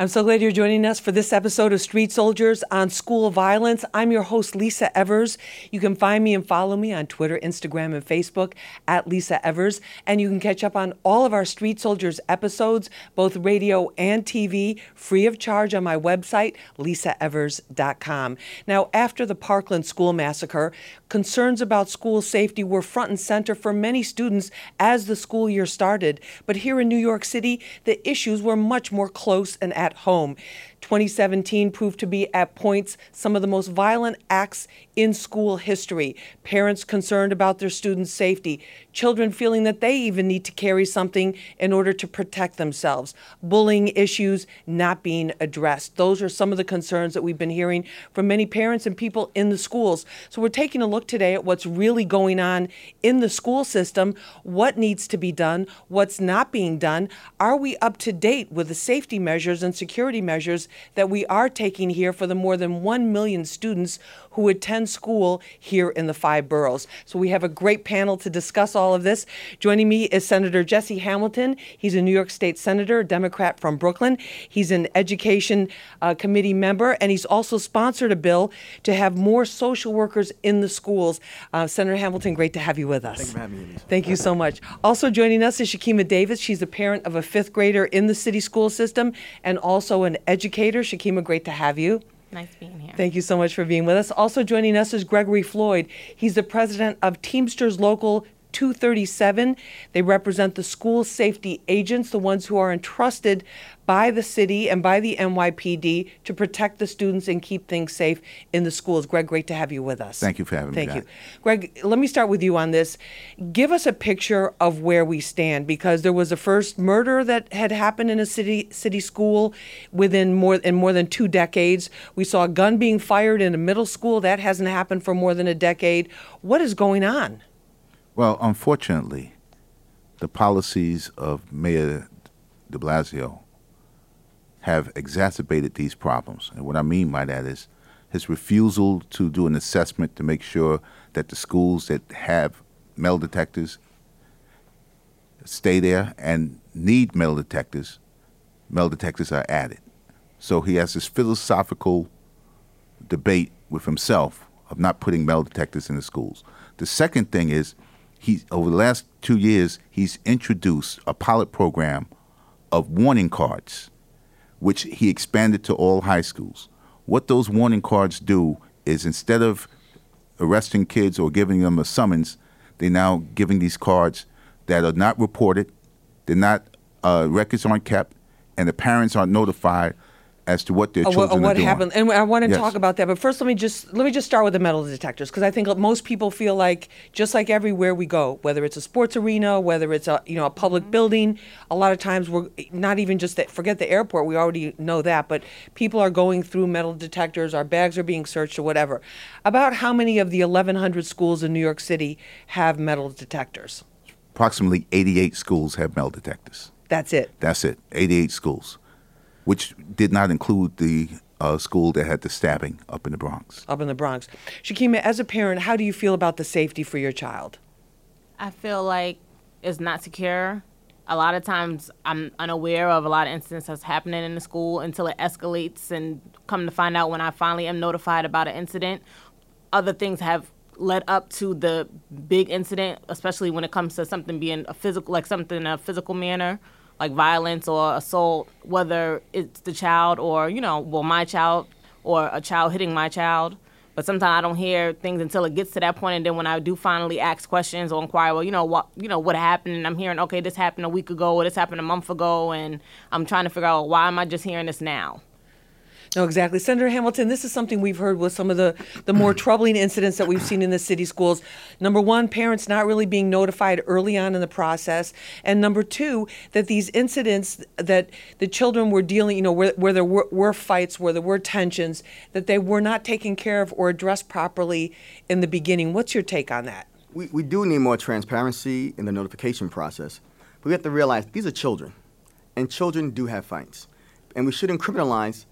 I'm so glad you're joining us for this episode of Street Soldiers on School Violence. I'm your host, Lisa Evers. You can find me and follow me on Twitter, Instagram, and Facebook at Lisa Evers. And you can catch up on all of our Street Soldiers episodes, both radio and TV, free of charge on my website, lisaevers.com. Now, after the Parkland school massacre, concerns about school safety were front and center for many students as the school year started. But here in New York City, the issues were much more close and at home. 2017 proved to be at points some of the most violent acts in school history. Parents concerned about their students' safety, children feeling that they even need to carry something in order to protect themselves, bullying issues not being addressed. Those are some of the concerns that we've been hearing from many parents and people in the schools. So we're taking a look today at what's really going on in the school system, what needs to be done, what's not being done. Are we up to date with the safety measures and security measures that we are taking here for the more than 1 million students who attend school here in the five boroughs. So we have a great panel to discuss all of this. Joining me is Senator Jesse Hamilton. He's a New York State Senator, Democrat from Brooklyn. He's an Education uh, Committee member, and he's also sponsored a bill to have more social workers in the schools. Uh, Senator Hamilton, great to have you with us. Thank you for having me. Thank you so much. Also joining us is Shakima Davis. She's a parent of a fifth grader in the city school system and also an educator. Shakima, great to have you. Nice being here. Thank you so much for being with us. Also joining us is Gregory Floyd. He's the president of Teamsters Local 237. They represent the school safety agents, the ones who are entrusted by the city and by the NYPD to protect the students and keep things safe in the schools. Greg, great to have you with us. Thank you for having Thank me. you. back. Greg, let me start with you on this. Give us a picture of where we stand because there was a first murder that had happened in a city city school within more in more than 2 decades. We saw a gun being fired in a middle school that hasn't happened for more than a decade. What is going on? Well, unfortunately, the policies of Mayor de Blasio have exacerbated these problems. And what I mean by that is his refusal to do an assessment to make sure that the schools that have metal detectors stay there and need metal detectors, metal detectors are added. So he has this philosophical debate with himself of not putting metal detectors in the schools. The second thing is he over the last two years he's introduced a pilot program of warning cards, which he expanded to all high schools. What those warning cards do is instead of arresting kids or giving them a summons, they're now giving these cards that are not reported, they're not uh, records aren't kept, and the parents aren't notified as to what their Of what, children of are what doing. happened, and I want to Yes. talk about that. But first, let me just let me just start with the metal detectors because I think most people feel like just like everywhere we go, whether it's a sports arena, whether it's a you know a public mm-hmm. building, a lot of times we're not even just that. Forget the airport, we already know that, but people are going through metal detectors. Our bags are being searched or whatever. About how many of the 1,100 schools in New York City have metal detectors? Approximately 88 schools have metal detectors. That's it. That's it. 88 schools, which did not include the uh, school that had the stabbing up in the Bronx. Up in the Bronx. Shakima, as a parent, how do you feel about the safety for your child? I feel like it's not secure. A lot of times I'm unaware of a lot of incidents that's happening in the school until it escalates and come to find out when I finally am notified about an incident. Other things have led up to the big incident, especially when it comes to something being a physical like something in a physical manner, like violence or assault, whether it's the child or, you know, well my child or a child hitting my child. But sometimes I don't hear things until it gets to that point, and then when I do finally ask questions or inquire, well, you know what, you know what happened, and I'm hearing, okay, this happened a week ago, or this happened a month ago, and I'm trying to figure out why am I just hearing this now? No, exactly. Senator Hamilton, this is something we've heard with some of the, the more troubling incidents that we've seen in the city schools. Number one, parents not really being notified early on in the process. And number two, that these incidents that the children were dealing, you know, where, where there were, were fights, where there were tensions, that they were not taken care of or addressed properly in the beginning. What's your take on that? We, we do need more transparency in the notification process. But we have to realize these are children, and children do have fights. And we shouldn't criminalize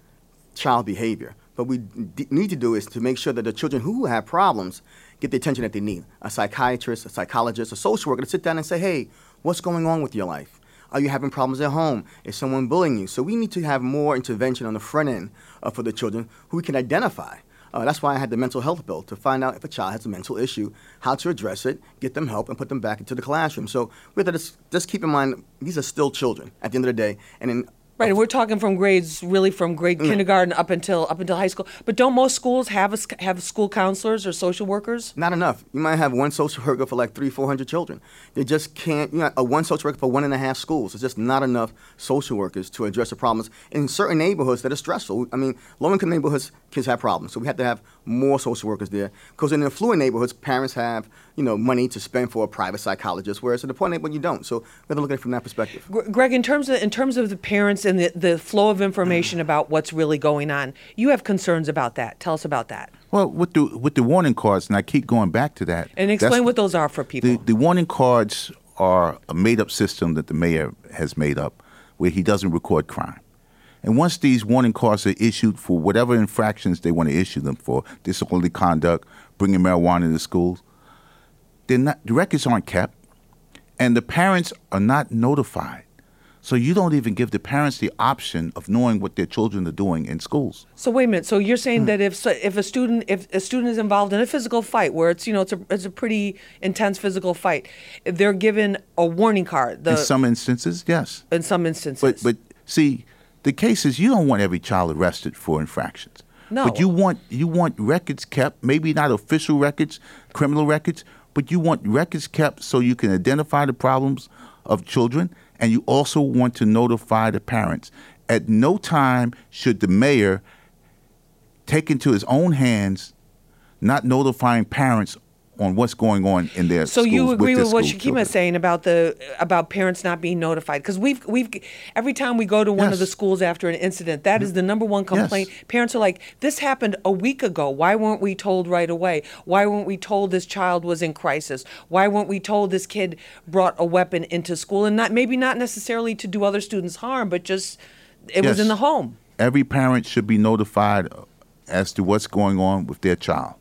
child behavior. But we d- need to do is to make sure that the children who have problems get the attention that they need. A psychiatrist, a psychologist, a social worker to sit down and say, hey, what's going on with your life? Are you having problems at home? Is someone bullying you? So we need to have more intervention on the front end uh, for the children who we can identify. Uh, that's why I had the mental health bill to find out if a child has a mental issue, how to address it, get them help, and put them back into the classroom. So we have to just, just keep in mind these are still children at the end of the day, and in Right, and we're talking from grades, really from grade Mm. kindergarten up until up until high school. But don't most schools have a, have school counselors or social workers? Not enough. You might have one social worker for like three, four hundred children. They just can't. You know, a one social worker for one and a half schools. It's just not enough social workers to address the problems in certain neighborhoods that are stressful. I mean, low-income neighborhoods, kids have problems, so we have to have more social workers there. Because in affluent neighborhoods, parents have you know money to spend for a private psychologist, whereas in the poor neighborhood you don't. So we have to look at it from that perspective. Greg, in terms of in terms of the parents and the, the flow of information about what's really going on, you have concerns about that. Tell us about that, Well, with the with the warning cards, and I keep going back to that. and explain what those are for people. The, the warning cards are a made up system that the mayor has made up where he doesn't record crime. And once these warning cards are issued for whatever infractions they want to issue them for, disorderly conduct, bringing marijuana into schools, they're not, the records aren't kept, and the parents are not notified. So you don't even give the parents the option of knowing what their children are doing in schools. So wait a minute. So you're saying hmm. that if so- if a student if a student is involved in a physical fight where it's you know it's a it's a pretty intense physical fight, they're given a warning card. The, in some instances, yes. in some instances. But but see, the case is you don't want every child arrested for infractions. No. But you want you want records kept, maybe not official records, criminal records, but you want records kept so you can identify the problems of children and you also want to notify the parents. At no time should the mayor take into his own hands not notifying parents on what's going on in their So you agree their with, what is saying about the about parents not being notified? Because we've we've every time we go to one of the schools after an incident, that is the number one complaint. Parents are like, "This happened a week ago. Why weren't we told right away? Why weren't we told this child was in crisis? Why weren't we told this kid brought a weapon into school and not maybe not necessarily to do other students harm, but just it was in the home." every parent should be notified as to what's going on with their child.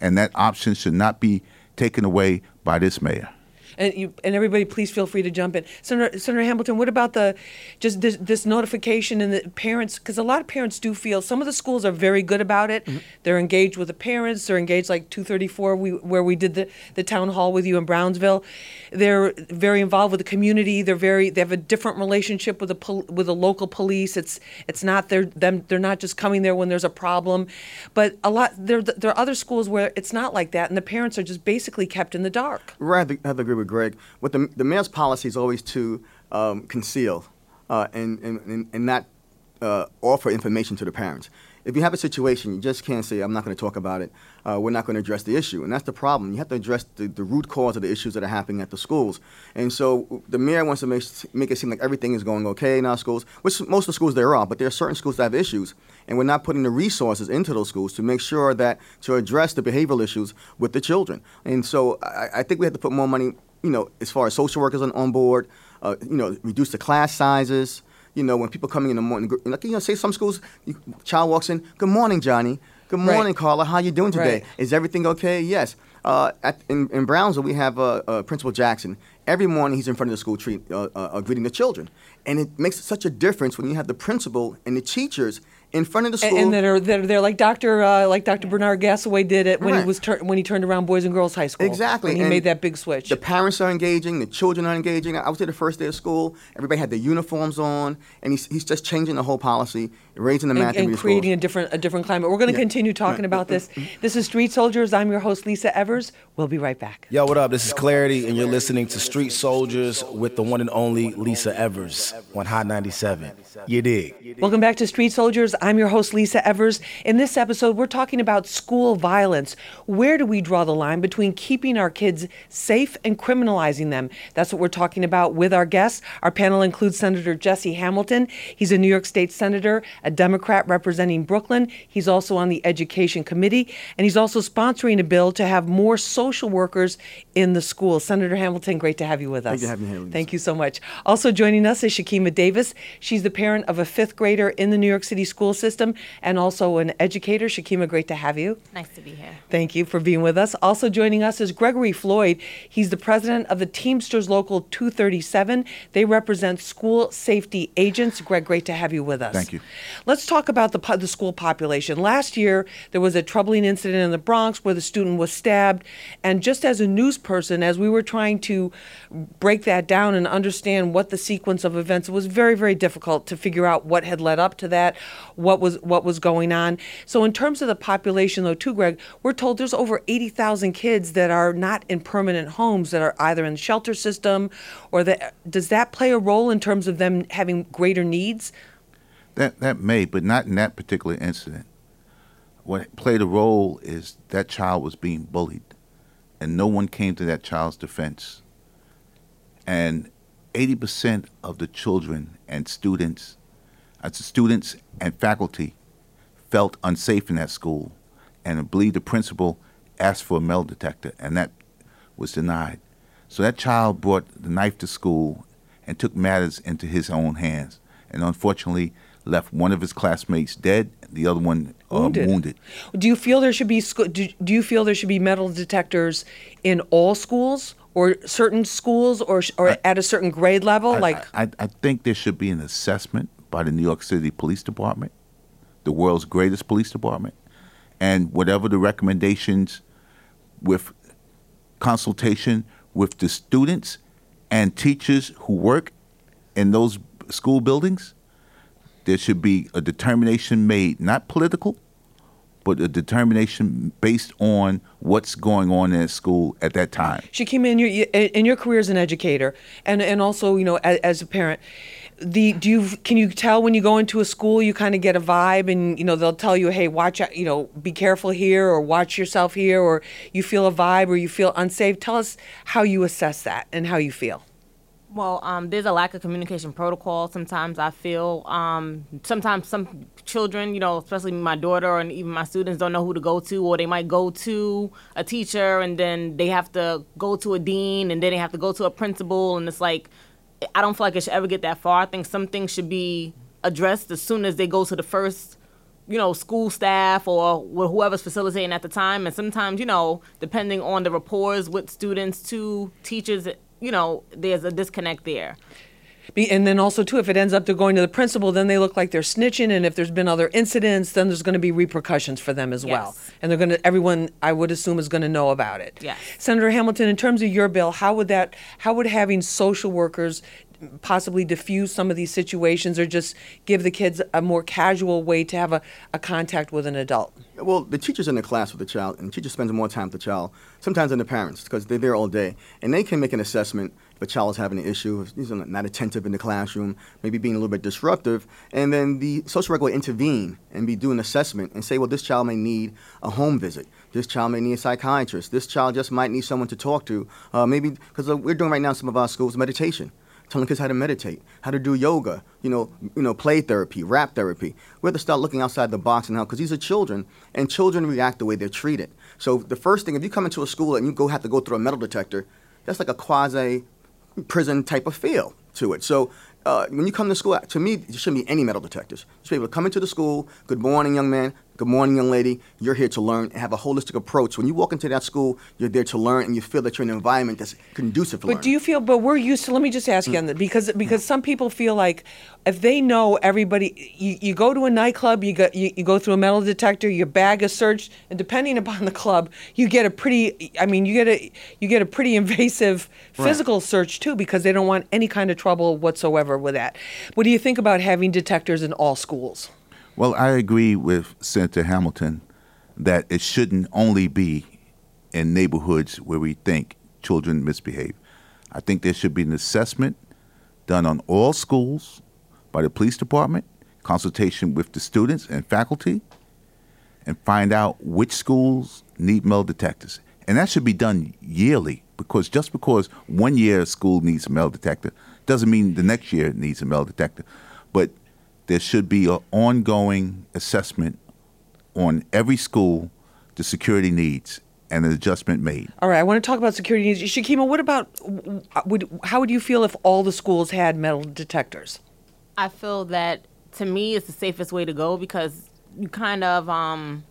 And that option should not be taken away by this mayor. And you and everybody, please feel free to jump in. Senator, Senator Hamilton, what about the just this, this notification and the parents? Because a lot of parents do feel some of the schools are very good about it. Mm-hmm. They're engaged with the parents. They're engaged like 234, we, where we did the, the town hall with you in Brownsville. They're very involved with the community. They're very they have a different relationship with the pol- with the local police. It's it's not they're them they're not just coming there when there's a problem, but a lot there there are other schools where it's not like that, and the parents are just basically kept in the dark. Right, I I agree with Greg. What the, the mayor's policy is always to um, conceal uh, and, and, and, not uh, offer information to the parents. If you have a situation, you just can't say, I'm not going to talk about it. Uh, we're not going to address the issue. And that's the problem. You have to address the, the root cause of the issues that are happening at the schools. And so the mayor wants to make, make it seem like everything is going okay in our schools, which most of the schools there are, but there are certain schools that have issues. And we're not putting the resources into those schools to make sure that, to address the behavioral issues with the children. And so I, I think we have to put more money you know, as far as social workers on, on board, uh, you know, reduce the class sizes. You know, when people coming in the morning, like you know, say some schools, you, child walks in, "Good morning, Johnny. Good Right. morning, Carla. How you doing today? Right. Is everything okay? Yes. Uh, at, in, in Brownsville, we have uh, uh, Principal Jackson. Every morning, he's in front of the school treat, uh, uh, greeting the children, and it makes such a difference when you have the principal and the teachers in front of the school. And that are that are there like Dr. Uh, like Dr. Bernard Gassaway did it when he was tur- when he turned around Boys and Girls High School. Exactly. He and made that big switch. The parents are engaging, the children are engaging. I was there the first day of school. Everybody had their uniforms on, and he's, he's just changing the whole policy, raising the and, math and in creating a different a different climate. We're going to Yeah. continue talking about this. This is Street Soldiers. I'm your host Lisa Evers. We'll be right back. Yo, what up? This is Clarity, and you're listening to Street Soldiers with the one and only Lisa Evers on Hot 97. You dig? Welcome back to Street Soldiers. I'm your host, Lisa Evers. In this episode, we're talking about school violence. Where do we draw the line between keeping our kids safe and criminalizing them? That's what we're talking about with our guests. Our panel includes Senator Jesse Hamilton. He's a New York State Senator, a Democrat representing Brooklyn. He's also on the Education Committee, and he's also sponsoring a bill to have more social workers in the schools. Senator Hamilton, great to have you with us. Thank you having me here, Thank you so much. Also joining us is Shakima Davis. She's the parent of a fifth grader in the New York City school school system and also an educator. Shakima, great to have you. Nice to be here. Thank you for being with us. Also joining us is Gregory Floyd. He's the president of the Teamsters Local 237. They represent school safety agents. Greg, great to have you with us. Thank you. Let's talk about the, the school population. Last year, there was a troubling incident in the Bronx where the student was stabbed. And just as a news person, as we were trying to break that down and understand what the sequence of events, it was very, very difficult to figure out what had led up to that, what was what was going on. So in terms of the population, though, too, Greg, we're told there's over 80,000 kids that are not in permanent homes that are either in the shelter system or that does that play a role in terms of them having greater needs? That that may, but not in that particular incident. What played a role is that child was being bullied, and no one came to that child's defense. And 80% of the children and students, uh, students and faculty, felt unsafe in that school, and I believe the principal asked for a metal detector, and that was denied. So that child brought the knife to school and took matters into his own hands, and unfortunately left one of his classmates dead, the other one uh, Wounded. wounded. Do you feel there should be sco- do, do you feel there should be metal detectors in all schools or certain schools or or at a certain grade level I- like I, I think there should be an assessment by the New York City Police Department, the world's greatest police department, and whatever the recommendations with consultation with the students and teachers who work in those school buildings, there should be a determination made, not political, but a determination based on what's going on in school at that time. Shakima, in your in your career as an educator, and and also you know as, as a parent, the do you can you tell when you go into a school you kind of get a vibe and you know they'll tell you hey watch out you know be careful here or watch yourself here or you feel a vibe or you feel unsafe. Tell us how you assess that and how you feel. Well, um, there's a lack of communication protocol. Sometimes I feel, um, sometimes some children, you know, especially my daughter and even my students, don't know who to go to, or they might go to a teacher and then they have to go to a dean and then they have to go to a principal, and it's like, I don't feel like it should ever get that far. I think some things should be addressed as soon as they go to the first you know, school staff or whoever's facilitating at the time. And sometimes, you know, depending on the rapport with students to teachers, you know, there's a disconnect there. Be- And then also too, if it ends up they're going to the principal, then they look like they're snitching. And if there's been other incidents, then there's going to be repercussions for them as well. Yes. And they're going to everyone I would assume is going to know about it. Yes. Senator Hamilton, in terms of your bill, how would that how would having social workers possibly diffuse some of these situations or just give the kids a more casual way to have a, a contact with an adult? Well, the teacher's in the class with the child, and the teacher spends more time with the child, sometimes than the parents, because they're there all day. And they can make an assessment if a child is having an issue, if he's not attentive in the classroom, maybe being a little bit disruptive. And then the social worker will intervene and be doing an assessment and say, well, this child may need a home visit. This child may need a psychiatrist. This child just might need someone to talk to. Uh, maybe, because uh, we're doing right now some of our schools meditation telling kids how to meditate, how to do yoga, you know, you know, play therapy, rap therapy. We have to start looking outside the box now because these are children, and children react the way they're treated. So the first thing, if you come into a school and you go have to go through a metal detector, that's like a quasi prison type of feel to it. So uh, when you come to school, to me, there shouldn't be any metal detectors. You should be able to come into the school. Good morning, young man. Good morning, young lady. You're here to learn and have a holistic approach. When you walk into that school, you're there to learn, and you feel that you're in an environment that's conducive for learning. But learning. do you feel? But we're used to. Let me just ask you mm. on that because mm. because some people feel like if they know everybody, you, you go to a nightclub, you go you, you go through a metal detector, your bag is searched, and depending upon the club, you get a pretty. I mean, you get a you get a pretty invasive physical search too because they don't want any kind of trouble whatsoever with that. What do you think about having detectors in all schools? Well, I agree with Senator Hamilton that it shouldn't only be in neighborhoods where we think children misbehave. I think there should be an assessment done on all schools by the police department, consultation with the students and faculty, and find out which schools need metal detectors. And that should be done yearly because just because one year a school needs a metal detector doesn't mean the next year it needs a metal detector. But there should be an ongoing assessment on every school the security needs and an adjustment made. All right, I want to talk about security needs. Shakima, what about would how would you feel if all the schools had metal detectors? I feel that to me it's the safest way to go because you kind of um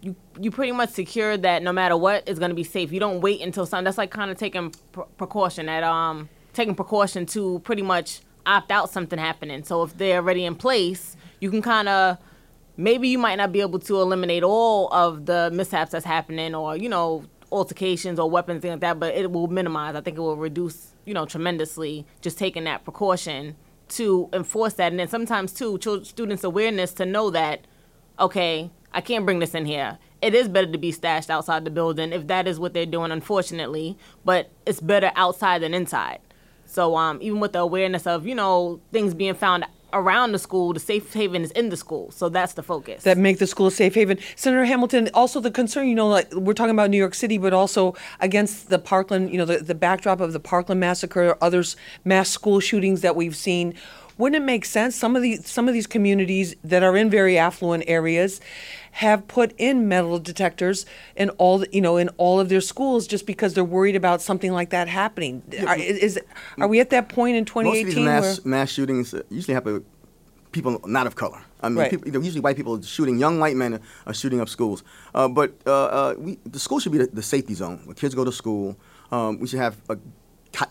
you you pretty much secure that no matter what is going to be safe. You don't wait until something. That's like kind of taking pr- precaution at um taking precaution to pretty much opt out something happening. So if they're already in place, you can kind of maybe you might not be able to eliminate all of the mishaps that's happening or you know altercations or weapons things like that, but it will minimize. I think it will reduce you know tremendously just taking that precaution to enforce that, and then sometimes too, students' awareness to know that okay, I can't bring this in here. It is better to be stashed outside the building if that is what they're doing, unfortunately, but it's better outside than inside. So um, even with the awareness of you know things being found around the school, the safe haven is in the school. So that's the focus. That make the school a safe haven. Senator Hamilton, also the concern, you know, like we're talking about New York City, but also against the Parkland, you know, the, the backdrop of the Parkland massacre, others mass school shootings that we've seen wouldn't it make sense? Some of these some of these communities that are in very affluent areas have put in metal detectors in all the, you know in all of their schools just because they're worried about something like that happening. Are, is are we at that point in 2018? Most of these mass, mass shootings usually happen with people not of color. I mean, right. people, you know, usually white people are shooting, young white men are shooting up schools. Uh, but uh, uh, we, the school should be the, the, safety zone where kids go to school. Um, we should have uh,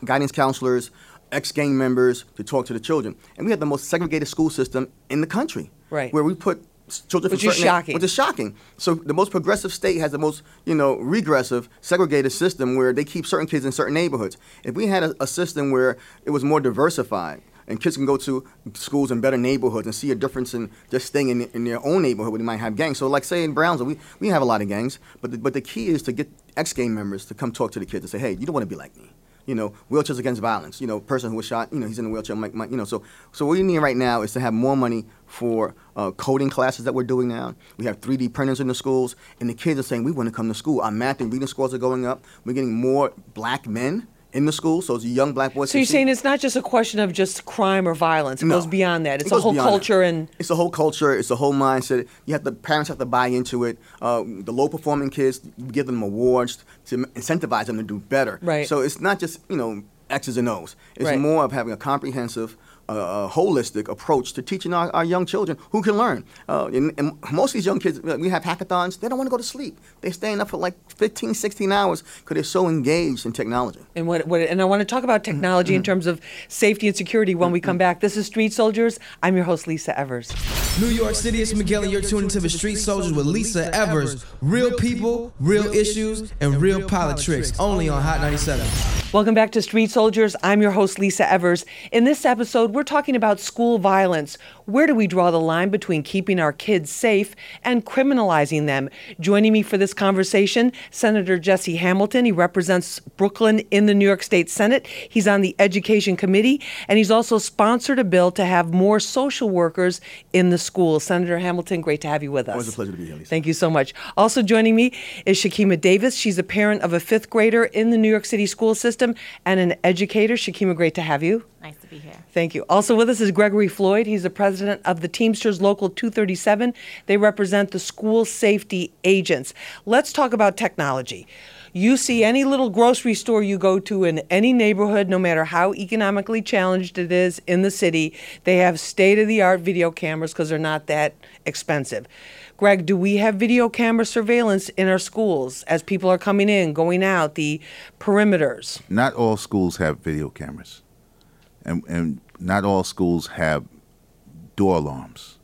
guidance counselors, ex-gang members to talk to the children. And we have the most segregated school system in the country. Right. Where we put children which is shocking. which is shocking. So the most progressive state has the most, you know, regressive, segregated system where they keep certain kids in certain neighborhoods. If we had a, a system where it was more diversified, and kids can go to schools in better neighborhoods and see a difference in just staying in, in their own neighborhood where they might have gangs. So, like say in Brownsville, we, we have a lot of gangs, but the, but the key is to get ex gang members to come talk to the kids and say, hey, you don't want to be like me you know, wheelchairs against violence. You know, person who was shot, you know, he's in a wheelchair. My, my, you know, so so what we need right now is to have more money for uh, coding classes that we're doing now. We have 3D printers in the schools, and the kids are saying we want to come to school. Our math and reading scores are going up. We're getting more black men in the school, so it's young black boys. So you're saying it's not just a question of just crime or violence; it no. goes beyond that. It's it a whole culture that. and it's a whole culture. It's a whole mindset. You have the parents have to buy into it. Uh, the low performing kids, give them awards to incentivize them to do better. Right. So it's not just you know X's and O's. It's right. more of having a comprehensive a, a holistic approach to teaching our, our, young children who can learn. Uh, and, and, most of these young kids, uh, we have hackathons, they don't want to go to sleep. They're staying up for like 15, 16 hours because they're so engaged in technology. And, what, what, and I want to talk about technology in mm-hmm. terms of safety and security when we come mm-hmm. back. This is Street Soldiers. I'm your host, Lisa Evers. New York City, it's Miguel, and you're tuning into the Street Soldiers with Lisa Evers. Real people, real issues, and real politics. Only on Hot 97. Welcome back to Street Soldiers. I'm your host, Lisa Evers. In this episode, we're talking about school violence. Where do we draw the line between keeping our kids safe and criminalizing them? Joining me for this conversation, Senator Jesse Hamilton. He represents Brooklyn in the New York State Senate. He's on the Education Committee, and he's also sponsored a bill to have more social workers in the schools. Senator Hamilton, great to have you with us. Always a pleasure to be here, Lisa. Thank you so much. Also joining me is Shakima Davis. She's a parent of a fifth grader in the New York City school system and an educator. Shakima, great to have you. Nice to be here. Thank you. Also with us is Gregory Floyd. He's the president of the Teamsters Local 237. They represent the school safety agents. Let's talk about technology. You see any little grocery store you go to in any neighborhood, no matter how economically challenged it is in the city, they have state of the art video cameras because they're not that expensive. Greg, do we have video camera surveillance in our schools as people are coming in, going out, the perimeters? Not all schools have video cameras, and, and not all schools have door alarms.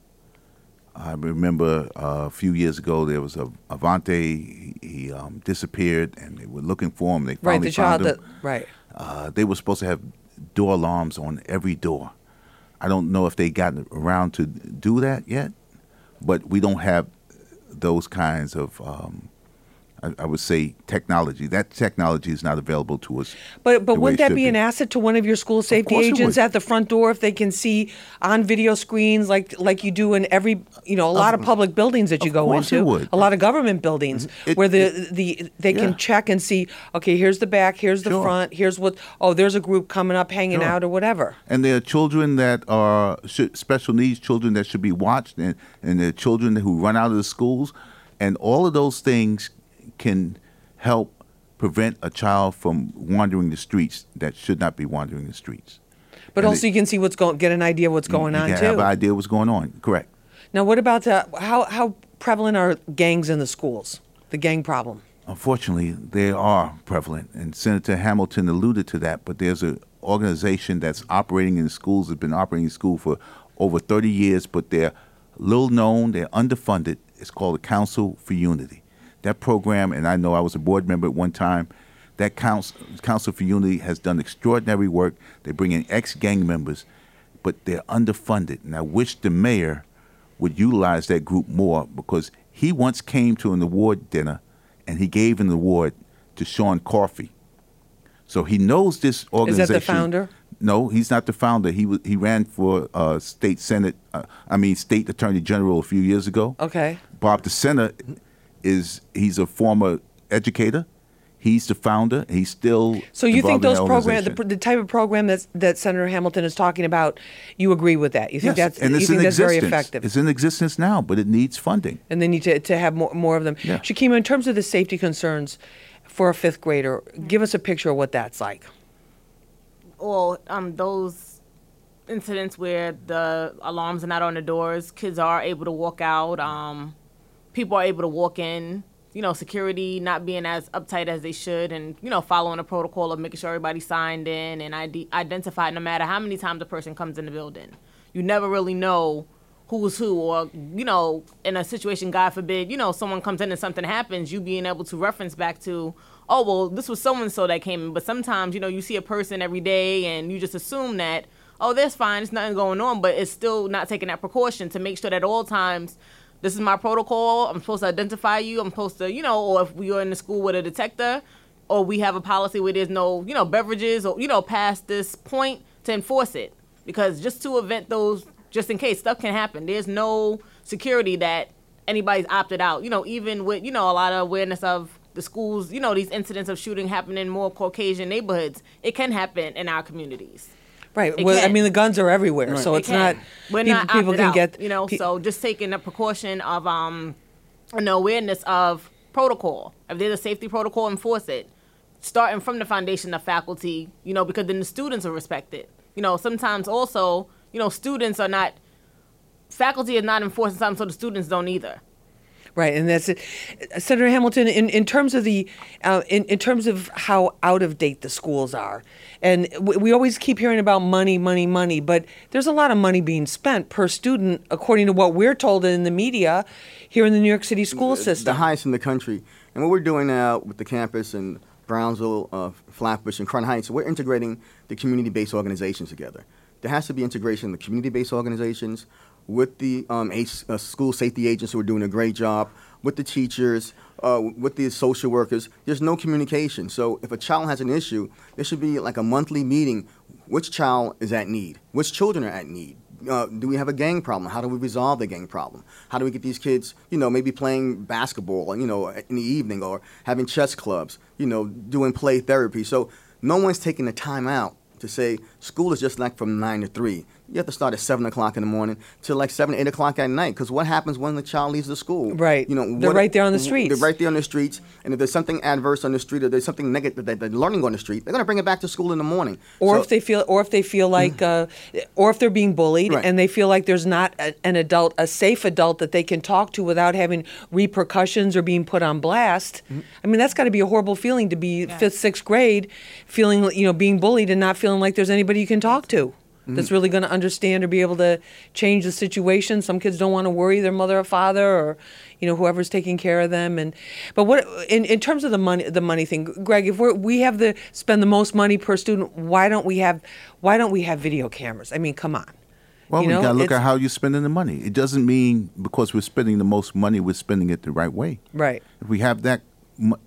I remember uh, a few years ago there was a Avonte. He, he um, disappeared, and they were looking for him. They finally right, the found child him. That, right. Uh, they were supposed to have door alarms on every door. I don't know if they got around to do that yet, but we don't have those kinds of um, I, I, would say technology. That technology is not available to us. But but wouldn't that be, be, an asset to one of your school safety agents at the front door if they can see on video screens like like you do in every you know a lot of, of public buildings that you go into, a lot of government buildings mm-hmm. it, where the it, the they yeah. can check and see okay here's the back, here's the sure. front, here's what oh there's a group coming up hanging sure. out or whatever. And there are children that are special needs children that should be watched and and there are children who run out of the schools and all of those things can help prevent a child from wandering the streets that should not be wandering the streets. But And also it- you can see what's going, get an idea what's going you on can too. have an idea what's going on. Correct. Now, what about the, how how prevalent are gangs in the schools? The gang problem. Unfortunately, they are prevalent, and Senator Hamilton alluded to that. But there's an organization that's operating in schools, has been operating in school for over 30 years, but they're little known, they're underfunded. It's called the Council for Unity. That program, and I know I was a board member at one time. That council, Council for Unity has done extraordinary work. They bring in ex-gang members, but they're underfunded. And I wish the mayor would utilize that group more because he once came to an award dinner and he gave an award to Sean Coffey. So he knows this organization. Is that the founder? No, he's not the founder. He was, he ran for uh, state senate. Uh, I mean, state attorney general a few years ago. Okay. Bob the DeSena is he's a former educator. He's the founder. He's still. So you think involved in those that programs, the, organization. pr- the type of program that's, that Senator Hamilton is talking about, you agree with that? You think Yes, that's and you it's think in that's very existence. effective? It's in existence now, but it needs funding. and they need to, to have more, more of them. Yeah. Shakima, in terms of the safety concerns for a fifth grader, give us a picture of what that's like. or um, those incidents where the alarms are not on the doors, kids are able to walk out, um, people are able to walk in. You know, security not being as uptight as they should, and you know, following a protocol of making sure everybody's signed in and ID- identified. No matter how many times a person comes in the building, you never really know who's who, or you know, in a situation, God forbid, you know, someone comes in and something happens, you being able to reference back to, oh well, this was so and so that came in. But sometimes, you know, you see a person every day and you just assume that, oh, that's fine, there's nothing going on, but it's still not taking that precaution to make sure that at all times. This is my protocol. I'm supposed to identify you. I'm supposed to, you know, or if we are in the school with a detector, or we have a policy where there's no, you know, beverages or, you know, past this point to enforce it. Because just to event those, just in case stuff can happen, there's no security that anybody's opted out. You know, even with, you know, a lot of awareness of the schools, you know, these incidents of shooting happening in more Caucasian neighborhoods, it can happen in our communities. Right. It Well, I mean, the guns are everywhere, so It it's can. not. We're people, not people can out, get. you know. pe- so just taking the precaution of um, an awareness of protocol. If there's a safety protocol, enforce it. Starting from the foundation of faculty, you know, because then the students are respected. You know, sometimes also, you know, students are not. Faculty is not enforcing something, so the students don't either. Right, and that's it. Senator Hamilton. In, in terms of the, uh, in, in terms of how out of date the schools are, and we, we always keep hearing about money, money, money, but there's a lot of money being spent per student, according to what we're told in the media, here in the New York City school system. The highest in the country. And what we're doing now with the campus in Brownsville, uh, Flatbush, and Crown Heights, we're integrating the community-based organizations together. There has to be integration of the community-based organizations with the um, H, uh, school safety agents who are doing a great job, with the teachers, uh, with the social workers. There's no communication. So if a child has an issue, there should be like a monthly meeting. Which child is at need? Which children are at need? Uh, do we have a gang problem? How do we resolve the gang problem? How do we get these kids, you know, maybe playing basketball, you know, in the evening or having chess clubs, you know, doing play therapy? So no one's taking the time out to say school is just like from nine to three. You have to start at seven o'clock in the morning till like seven, eight o'clock at night. Because what happens when the child leaves the school? Right. You know, They're what- right there on the streets. They're right there on the streets. And if there's something adverse on the street or there's something negative that they're learning on the street, they're going to bring it back to school in the morning. or So- if they feel, or if they feel like, uh, or if they're being bullied Right. and they feel like there's not a, an adult, a safe adult that they can talk to without having repercussions or being put on blast. Mm-hmm. I mean, that's got to be a horrible feeling to be fifth, sixth grade, feeling you know being bullied and not feeling like there's anybody you can talk to. Mm-hmm. That's really going to understand or be able to change the situation. Some kids don't want to worry their mother or father or, you know, whoever's taking care of them. And but what in, in terms of the money the money thing, Greg, if we're, we have the spend the most money per student, why don't we have why don't we have video cameras? I mean, come on. Well, You we know, got to look at how you're spending the money. It doesn't mean because we're spending the most money, we're spending it the right way. Right. If we have that,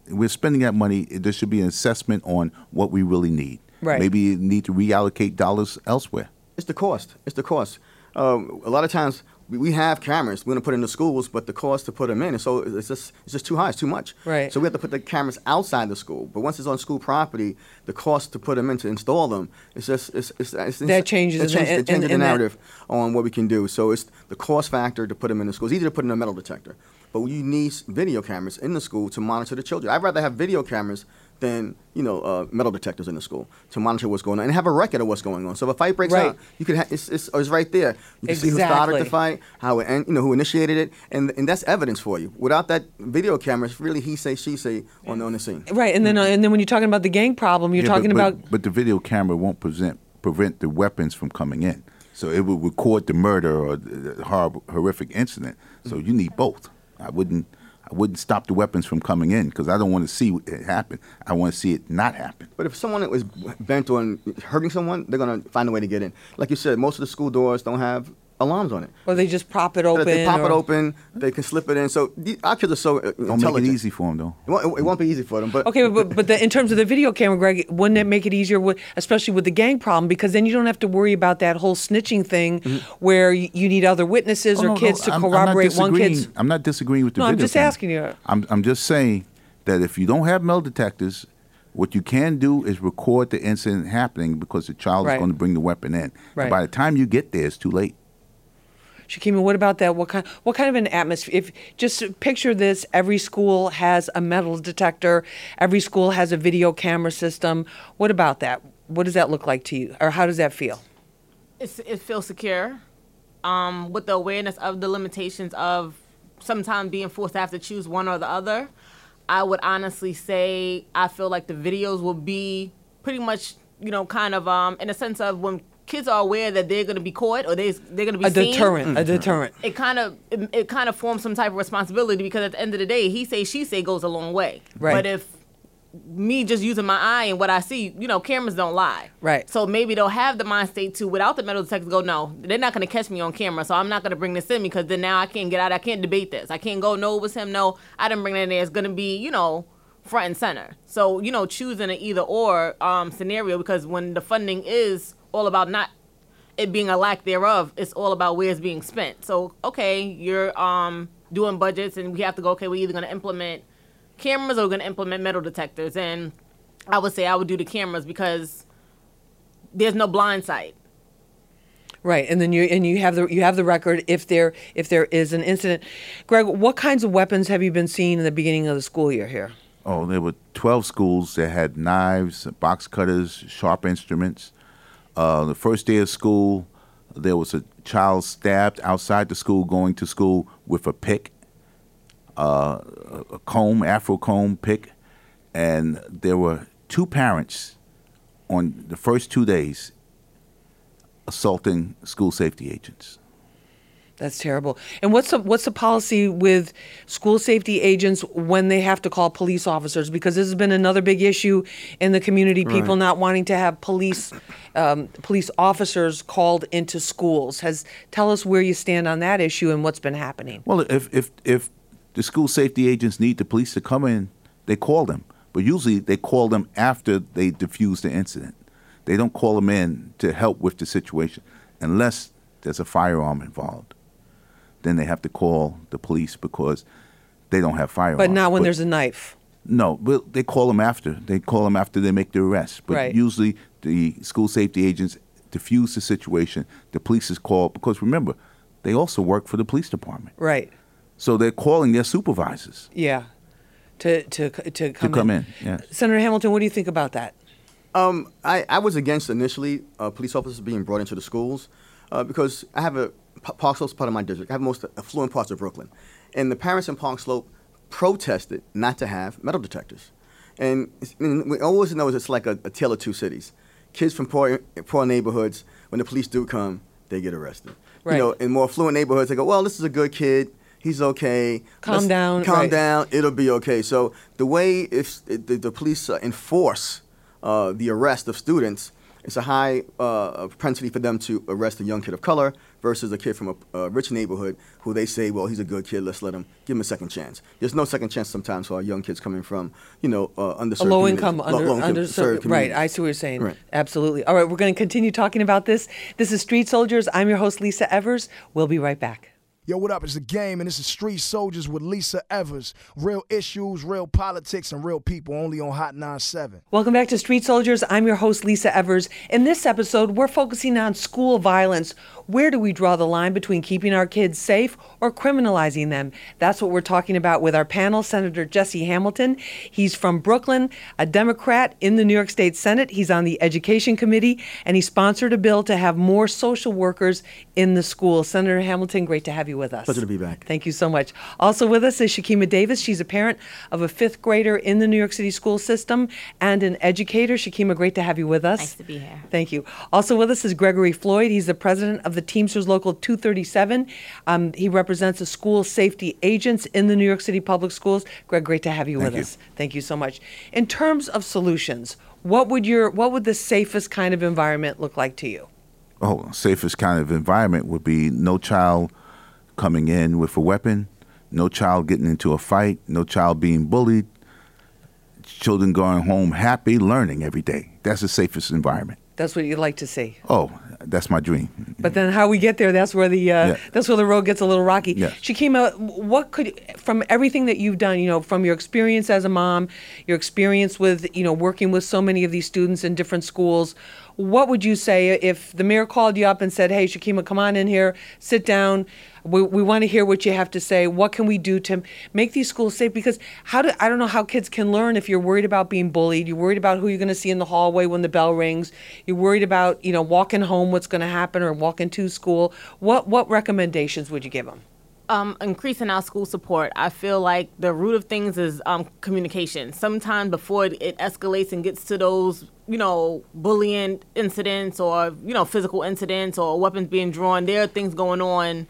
we're spending that money. There should be an assessment on what we really need. Right. Maybe you need to reallocate dollars elsewhere. It's the cost. It's the cost. Um, a lot of times we, we have cameras we're going to put in the schools, but the cost to put them in, is so it's just it's just too high. It's too much. Right. So we have to put the cameras outside the school. But once it's on school property, the cost to put them in to install them, it's just it's, it's, it's That changes it the- changes, it changes and the that- narrative on what we can do. So it's the cost factor to put them in the schools. Easy to put in a metal detector, but you need video cameras in the school to monitor the children. I'd rather have video cameras than you know uh, metal detectors in the school to monitor what's going on and have a record of what's going on. So if a fight breaks Right. out, you can ha- it's, it's, it's right there. You can see who started the fight, how it, en- you know who initiated it, and and that's evidence for you. Without that video camera, it's really he say she say on on the scene. Right, and then uh, and then when you're talking about the gang problem, you're Yeah, talking but, about But the video camera won't present prevent the weapons from coming in. So it would record the murder or the the horrible, horrific incident. So you need both. I wouldn't. I wouldn't stop the weapons from coming in because I don't want to see it happen. I want to see it not happen. But if someone was bent on hurting someone, they're gonna find a way to get in. Like you said, most of the school doors don't have alarms on it. or they just prop it open. they pop or- it open, they can slip it in. So the, our kids are so uh, Don't make it easy for them though. It won't, it won't be easy for them, but Okay, but but the, in terms of the video camera, Greg, wouldn't it make it easier, with, especially with the gang problem, because then you don't have to worry about that whole snitching thing, where you, you need other witnesses Mm-hmm. Oh, or no, kids no, to I'm- I'm corroborate one kid's. I'm not disagreeing with the No, I'm just camera. asking you. I'm I'm just saying that if you don't have metal detectors, what you can do is record the incident happening because the child Right. is going to bring the weapon in. And Right. by the time you get there, it's too late. Shakima, what about that? What kind what kind of an atmosphere? If just picture this, every school has a metal detector, every school has a video camera system. What about that? What does that look like to you, or how does that feel? it's, it feels secure um, with the awareness of the limitations of sometimes being forced to have to choose one or the other i would honestly say i feel like the videos will be pretty much you know kind of um, in a sense of when kids are aware that they're going to be caught or they, they're going to be A seen, deterrent, a deterrent. it kind of it, it kind of forms some type of responsibility because at the end of the day he say she say goes a long way Right. but if me just using my eye and what I see, you know, cameras don't lie. Right. So maybe they'll have the mind state to, without the metal detector, go, no, they're not going to catch me on camera, so I'm not going to bring this in because then now I can't get out. I can't debate this. I can't go, no, it was him. No, I didn't bring that in there. It's going to be, you know, front and center. So, you know, choosing an either or um, scenario because when the funding is all about not it being a lack thereof, it's all about where it's being spent. So, okay, you're um, doing budgets and we have to go, okay, we're either going to implement cameras or we're going to implement metal detectors. And I would say I would do the cameras because there's no blind sight. Right, and then you and you have the you have the record if there if there is an incident. Greg, what kinds of weapons have you been seeing in the beginning of the school year here? Oh, there were 12 schools that had knives, box cutters, sharp instruments. Uh, the first day of school, there was a child stabbed outside the school going to school with a pick, uh, a comb, afro comb pick. And there were two parents on the first two days assaulting school safety agents. That's terrible. And what's the what's the policy with school safety agents when they have to call police officers? Because this has been another big issue in the community. People not wanting to have police um, police officers called into schools. Has tell us where you stand on that issue and what's been happening. Well, if if if the school safety agents need the police to come in, they call them. But usually they call them after they defuse the incident. They don't call them in to help with the situation unless there's a firearm involved. Then they have to call the police because they don't have firearms. But not when there's a knife. No, but they call them after. They call them after they make the arrest. But Right. usually the school safety agents diffuse the situation. The police is called because remember, they also work for the police department. Right. So they're calling their supervisors Yeah. To to to come, to come in. Yes. Senator Hamilton, what do you think about that? Um, I, I was against initially uh, police officers being brought into the schools uh, because I have a P- Park Slope's part of my district. I have most affluent parts of Brooklyn, and the parents in Park Slope protested not to have metal detectors. And, it's- and we always know it's like a, a tale of two cities. Kids from poor poor neighborhoods, when the police do come, they get arrested. Right. You know, in more affluent neighborhoods, they go, "Well, this is a good kid. He's okay. Calm Let's down, Calm right. down. It'll be okay." So the way if the, the police uh, enforce uh, the arrest of students, it's a high uh, propensity for them to arrest a young kid of color versus a kid from a, a rich neighborhood who they say, well, he's a good kid, let's let him, give him a second chance. There's no second chance sometimes for our young kids coming from, you know, uh, underserved a low income, Low- under, low-income underserved. Right. I see what you're saying. Right. Absolutely. All right, we're going to continue talking about this. This is Street Soldiers. I'm your host, Lisa Evers. We'll be right back. Yo, what up? It's the game, and this is Street Soldiers with Lisa Evers. Real issues, real politics, and real people only on Hot 97. Welcome back to Street Soldiers. I'm your host, Lisa Evers. In this episode, we're focusing on school violence. Where do we draw the line between keeping our kids safe or criminalizing them? That's what we're talking about with our panel, Senator Jesse Hamilton. He's from Brooklyn, a Democrat in the New York State Senate. He's on the Education Committee, and he sponsored a bill to have more social workers in the schools. Senator Hamilton, great to have you with us. Pleasure to be back. Thank you so much. Also with us is Shakima Davis. She's a parent of a fifth grader in the New York City school system and an educator. Shakima, great to have you with us. Nice to be here. Thank you. Also with us is Gregory Floyd. He's the president of the Teamsters Local 237. Um, he represents the school safety agents in the New York City Public Schools. Greg, great to have you Thank with you. us. Thank you so much. In terms of solutions, what would your what would the safest kind of environment look like to you? Oh, safest kind of environment would be no child coming in with a weapon, no child getting into a fight, no child being bullied, children going home happy, learning every day. That's the safest environment. That's what you'd like to see. Oh, that's my dream. But then how we get there, that's where the uh, Yeah. that's where the road gets a little rocky. Yes. Shakima, what could from everything that you've done, you know, from your experience as a mom, your experience with, you know, working with so many of these students in different schools, what would you say if the mayor called you up and said, "Hey, Shakima, come on in here, sit down. We, we want to hear what you have to say. What can we do to make these schools safe? Because how do I don't know how kids can learn if you're worried about being bullied. You're worried about who you're going to see in the hallway when the bell rings. You're worried about you know walking home, what's going to happen, or walking to school. What what recommendations would you give them? um, increasing our school support, I feel like the root of things is um, communication. Sometimes before it, it escalates and gets to those, you know, bullying incidents or, you know, physical incidents or weapons being drawn, there are things going on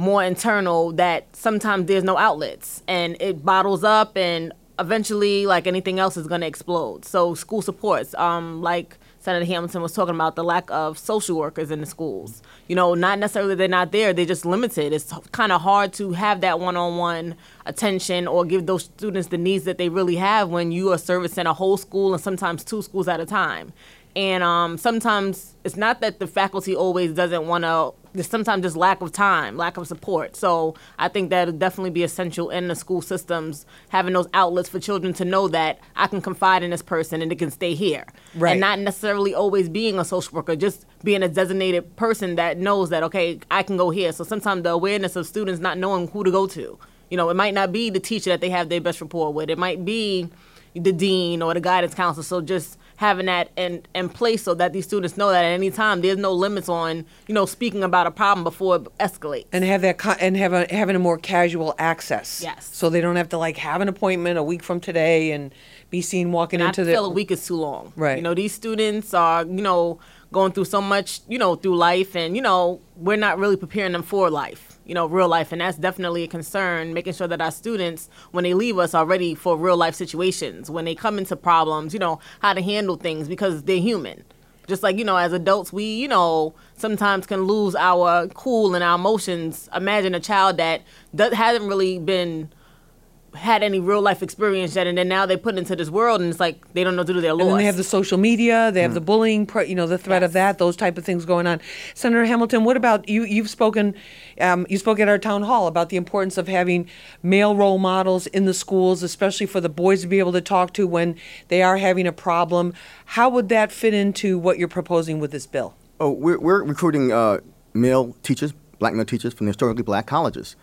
more internal that sometimes there's no outlets and it bottles up and eventually like anything else is going to explode. So school supports um like senator hamilton was talking about the lack of social workers in the schools. You know not necessarily they're not there they're just limited. It's kind of hard to have that one-on-one attention or give those students the needs that they really have when you are servicing a whole school and sometimes two schools at a time and um, sometimes it's not that the faculty always doesn't want to there's sometimes just lack of time lack of support. So i think that would definitely be essential in the school systems having those outlets for children to know that i can confide in this person and it can stay here. Right. and not necessarily always being a social worker just being a designated person that knows that okay i can go here. So sometimes the awareness of students not knowing who to go to. You know it might not be the teacher that they have their best rapport with. It might be the dean or the guidance counselor. So just having that in, in place so that these students know that at any time there's no limits on, you know, speaking about a problem before it escalates. and have that and have a, having a more casual access. Yes. So they don't have to like have an appointment a week from today and be seen walking And I into the feel a week is too long. Right. You know, these students are, you know, going through so much, you know, through life and, you know, we're not really preparing them for life, you know, real life. And that's definitely a concern, making sure that our students, when they leave us, are ready for real life situations. When they come into problems, you know, how to handle things because they're human. Just like, you know, as adults, we, you know, sometimes can lose our cool and our emotions. Imagine a child that does, hasn't really been had any real life experience yet, and then now they put into this world, and it's like they don't know due to their loss. And they have the social media, they have the bullying, you know, the threat of that, those type of things going on. Senator Hamilton, what about you? You've spoken, um, you spoke at our town hall about the importance of having male role models in the schools, especially for the boys to be able to talk to when they are having a problem. How would that fit into what you're proposing with this bill? Oh, we're, we're recruiting uh, male teachers, black male teachers from the historically black colleges.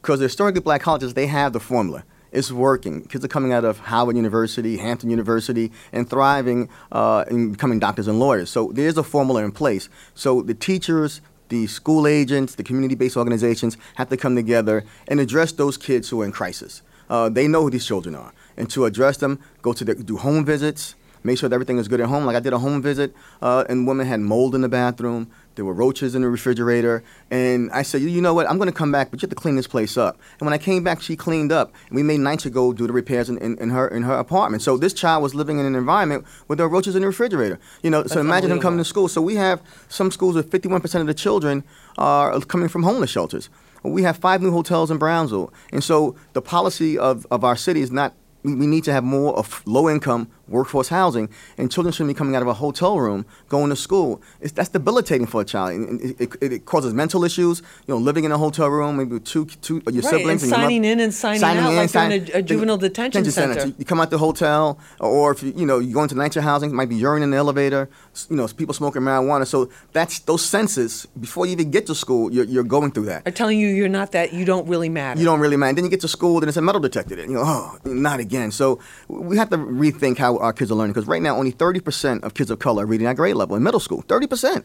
Because the historically black colleges, they have the formula. It's working. Kids are coming out of Howard University, Hampton University, and thriving uh, and becoming doctors and lawyers. So there's a formula in place. So the teachers, the school agents, the community-based organizations have to come together and address those kids who are in crisis. Uh, they know who these children are, and to address them, go to the, do home visits, make sure that everything is good at home. Like I did a home visit, uh, and women had mold in the bathroom. There were roaches in the refrigerator, and I said, you, know what? I'm going to come back, but you have to clean this place up. And when I came back, she cleaned up, and we made NYCHA go do the repairs in, in, in her in her apartment. So this child was living in an environment where there were roaches in the refrigerator. You know, so imagine him coming to school. So we have some schools with 51% of the children are coming from homeless shelters. We have five new hotels in Brownsville, and so the policy of, of our city is not we, need to have more of low income workforce housing, and children shouldn't be coming out of a hotel room going to school. It's, that's debilitating for a child. It, it, it, causes mental issues. You know, living in a hotel room, maybe with two, two uh, your Right, siblings, and your signing mother- in and signing out like they're in a- a juvenile detention center. So you come out the hotel, or if you, you know you go into nicer housing, it might be urine in the elevator. You know, people smoking marijuana. So that's those senses before you even get to school. You're, you're going through that. Are telling you you're not that. You don't really matter. You don't really mind. Then you get to school, then it's a metal detector. And you go, oh, not again. So we have to rethink how our kids are learning because right now only 30% of kids of color are reading at grade level in middle school. 30%.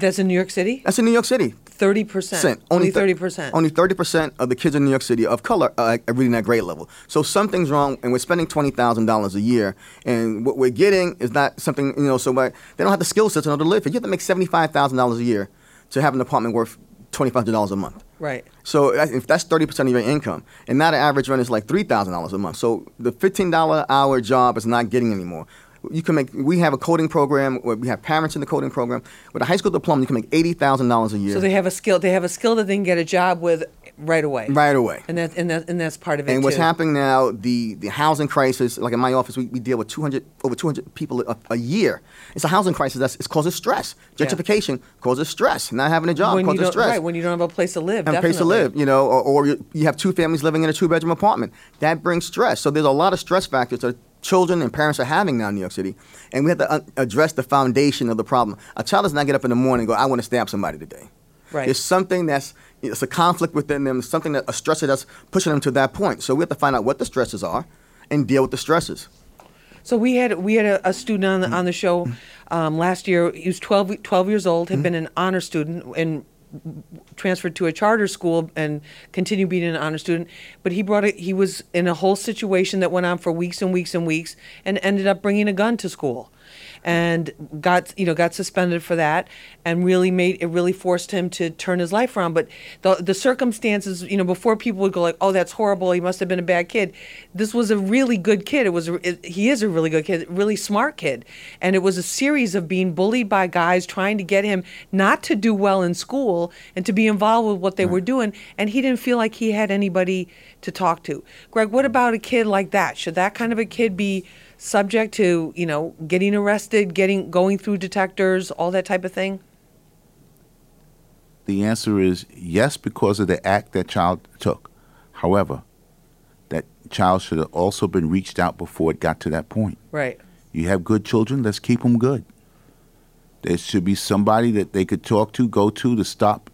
That's in New York City. That's in New York City. Thirty percent. Percent. Only thirty percent. Only 30% of the kids in New York City of color are reading at grade level. So something's wrong, and we're spending $20,000 a year, and what we're getting is not something, you know, so but they don't have the skill sets to know to live. You have to make $75,000 a year to have an apartment worth $2,500 a month. Right. So if that's thirty percent of your income, and now the average rent is like three thousand dollars a month. So the fifteen dollar hour job is not getting anymore. You can make. We have a coding program where we have parents in the coding program. With a high school diploma, you can make eighty thousand dollars a year. So they have a skill. They have a skill that they can get a job with right away. right away. And that and that and that's part of it And what's too. happening now, the, the housing crisis, like in my office, we, we deal with 200, over 200 people a, a year. It's a housing crisis that's it causes stress. Yeah. Gentrification causes stress. Not having a job when causes stress. right when you don't have a place to live. and a place to live, you know, or, or you, you have two families living in a two bedroom apartment. That brings stress. So there's a lot of stress factors that children and parents are having now in New York City, and we have to uh, address the foundation of the problem. A child does not get up in the morning and go, "I want to stab somebody today." Right. There's something that's it's a conflict within them, something that a stressor that's pushing them to that point. So we have to find out what the stresses are and deal with the stresses. So we had we had a, a student on the, on the show um, last year. He was 12, 12 years old. Mm-hmm. Had been an honor student and transferred to a charter school and continued being an honor student. But he brought it. He was in a whole situation that went on for weeks and weeks and weeks, and ended up bringing a gun to school, and got you know got suspended for that, and really made it really forced him to turn his life around. But the the circumstances, you know, before people would go like, "Oh, that's horrible. He must have been a bad kid." This was a really good kid. It was it, he is a really good kid, really smart kid, and it was a series of being bullied by guys trying to get him not to do well in school and to be involved with what they were doing, and he didn't feel like he had anybody to talk to. Greg, what about a kid like that? Should that kind of a kid be subject to you know getting arrested, getting going through detectors, all that type of thing? The answer is yes, because of the act that child took. However, that child should have also been reached out before it got to that point. Right. You have good children, let's keep them good. There should be somebody that they could talk to, go to, to stop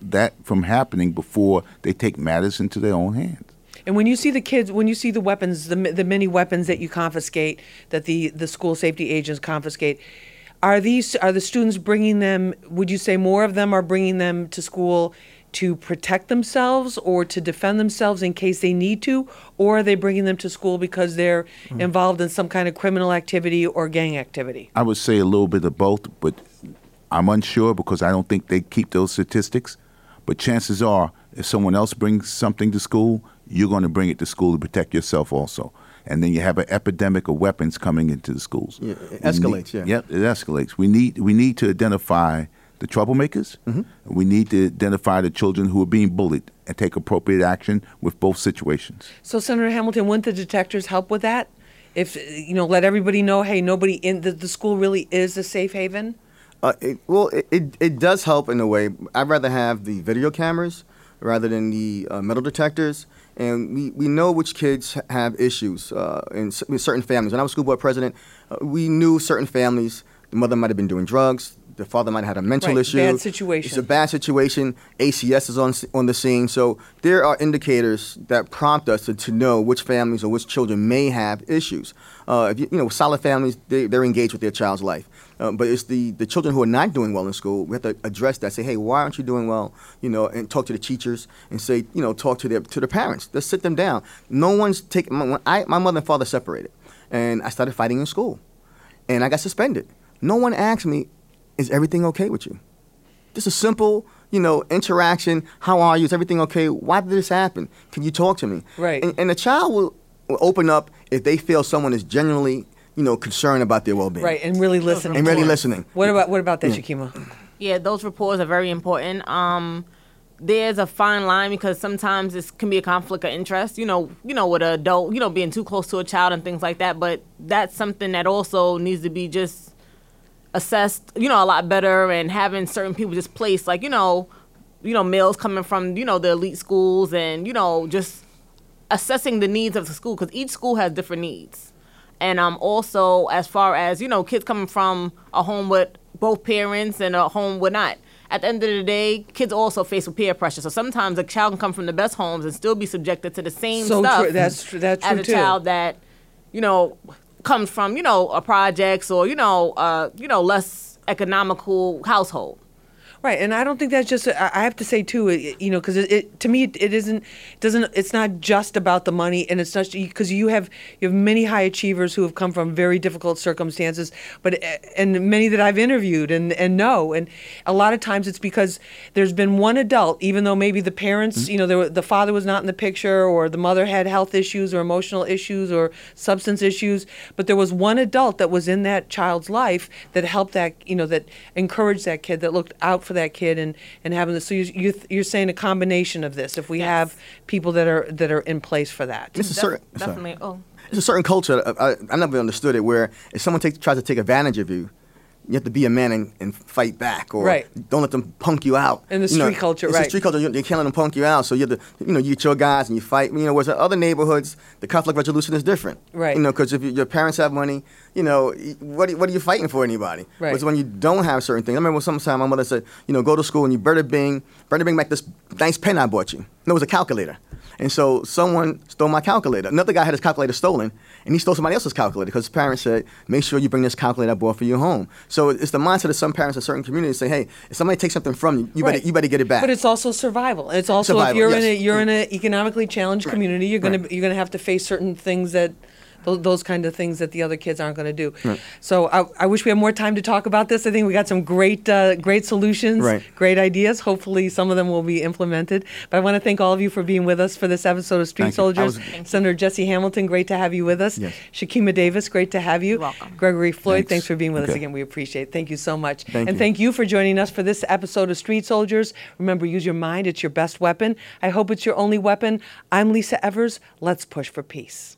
that from happening before they take matters into their own hands. And when you see the kids, when you see the weapons, the, the many weapons that you confiscate, that the, the school safety agents confiscate, are these are the students bringing them? Would you say more of them are bringing them to school to protect themselves or to defend themselves in case they need to, or are they bringing them to school because they're mm. involved in some kind of criminal activity or gang activity? I would say a little bit of both, but I'm unsure because I don't think they keep those statistics. But chances are, if someone else brings something to school, you're going to bring it to school to protect yourself also. And then you have an epidemic of weapons coming into the schools. Yeah, it We need- escalates, yeah. Yep, it escalates. We need we need to identify the troublemakers. Mm-hmm. We need to identify the children who are being bullied and take appropriate action with both situations. So, Senator Hamilton, wouldn't the detectors help with that? If you know, let everybody know, hey, nobody in the, the school really is a safe haven. Uh, it, well, it, it, it does help in a way. I'd rather have the video cameras rather than the uh, metal detectors. And we, we know which kids have issues uh, in, certain families. When I was school board president, uh, we knew certain families, the mother might have been doing drugs, the father might have had a mental Right, issue. bad situation. It's a bad situation. ACS is on, on the scene. So there are indicators that prompt us to, to know which families or which children may have issues. Uh, if you, you know, solid families, they, they're engaged with their child's life. Uh, but it's the, the children who are not doing well in school. We have to address that. Say, hey, why aren't you doing well? You know, and talk to the teachers and say, you know, talk to their to the parents. Let's sit them down. No one's taking. My, I, my mother and father separated, and I started fighting in school, and I got suspended. No one asked me, is everything okay with you? Just a simple, you know, interaction. How are you? Is everything okay? Why did this happen? Can you talk to me? Right. And, and the child will, will open up if they feel someone is genuinely, you know, concerned about their well-being. Right, and really listening. And really listening. What about what about that, Shakima? Yeah, those reports are very important. Um, there's a fine line because sometimes this can be a conflict of interest. You know, you know, with an adult, you know, being too close to a child and things like that. But that's something that also needs to be just assessed, you know, a lot better and having certain people just placed, like you know, you know, males coming from you know the elite schools and you know just assessing the needs of the school because each school has different needs. And um, also as far as you know, kids coming from a home with both parents and a home with not. At the end of the day, kids also face with peer pressure. So sometimes a child can come from the best homes and still be subjected to the same So stuff. true. That's tr- that's as true a too. child that, you know, comes from you know a projects or you know uh, you know less economical household. Right, and I don't think that's just. I have to say too, it- you know, because it, it to me it, it isn't doesn't. It's not just about the money, and it's not because you have you have many high achievers who have come from very difficult circumstances, but uh, and many that I've interviewed and and know, and a lot of times it's because there's been one adult, even though maybe the parents, you know, there, were- the father was not in the picture, or the mother had health issues or emotional issues or substance issues, but there was one adult that was in that child's life that helped that, you know, that encouraged that kid, that looked out for that kid, and and having this. So you, you you're saying a combination of this. If we Yes. have people that are that are in place for that. It's a certain, sorry. definitely. Oh. It's a certain culture. I, I, I never understood it. Where if someone takes tries to take advantage of you, you have to be a man and, and fight back, or Right. don't let them punk you out. In the You know, street culture, it's right. The street culture. You, you can't let them punk you out. So you have to, you know, you get your guys and you fight. You know, whereas in other neighborhoods, the conflict resolution is different. Right. You know, because if you- your parents have money, you know, what are, what are you fighting for anybody? Right. Whereas when you don't have certain things, I remember sometime my mother said, you know, go to school and you better bring, better bring back this nice pen I bought you. And it was a calculator. And so someone stole my calculator. Another guy had his calculator stolen, and he stole somebody else's calculator because his parents said, make sure you bring this calculator I bought for you home. So it's the mindset of some parents in certain communities say, hey, if somebody takes something from you, you, Right. better, you better get it back. But it's also survival. And It's also if you're in a you're in an economically challenged Right. community, you're gonna Right. you're gonna have to face certain things that those, those kind of things that the other kids aren't going to do. So I, I wish we had more time to talk about this. I think we got some great uh, great solutions, Right. great ideas. Hopefully, some of them will be implemented. But I want to thank all of you for being with us for this episode of Street Thank Soldiers. was- Senator Jesse Hamilton, great to have you with us. Yes. Shakima Davis, great to have you. You're welcome. Gregory Floyd, Thanks. thanks for being with us again. We appreciate it. Thank you so much. Thank and you. thank you for joining us for this episode of Street Soldiers. Remember, use your mind, it's your best weapon. I hope it's your only weapon. I'm Lisa Evers. Let's push for peace.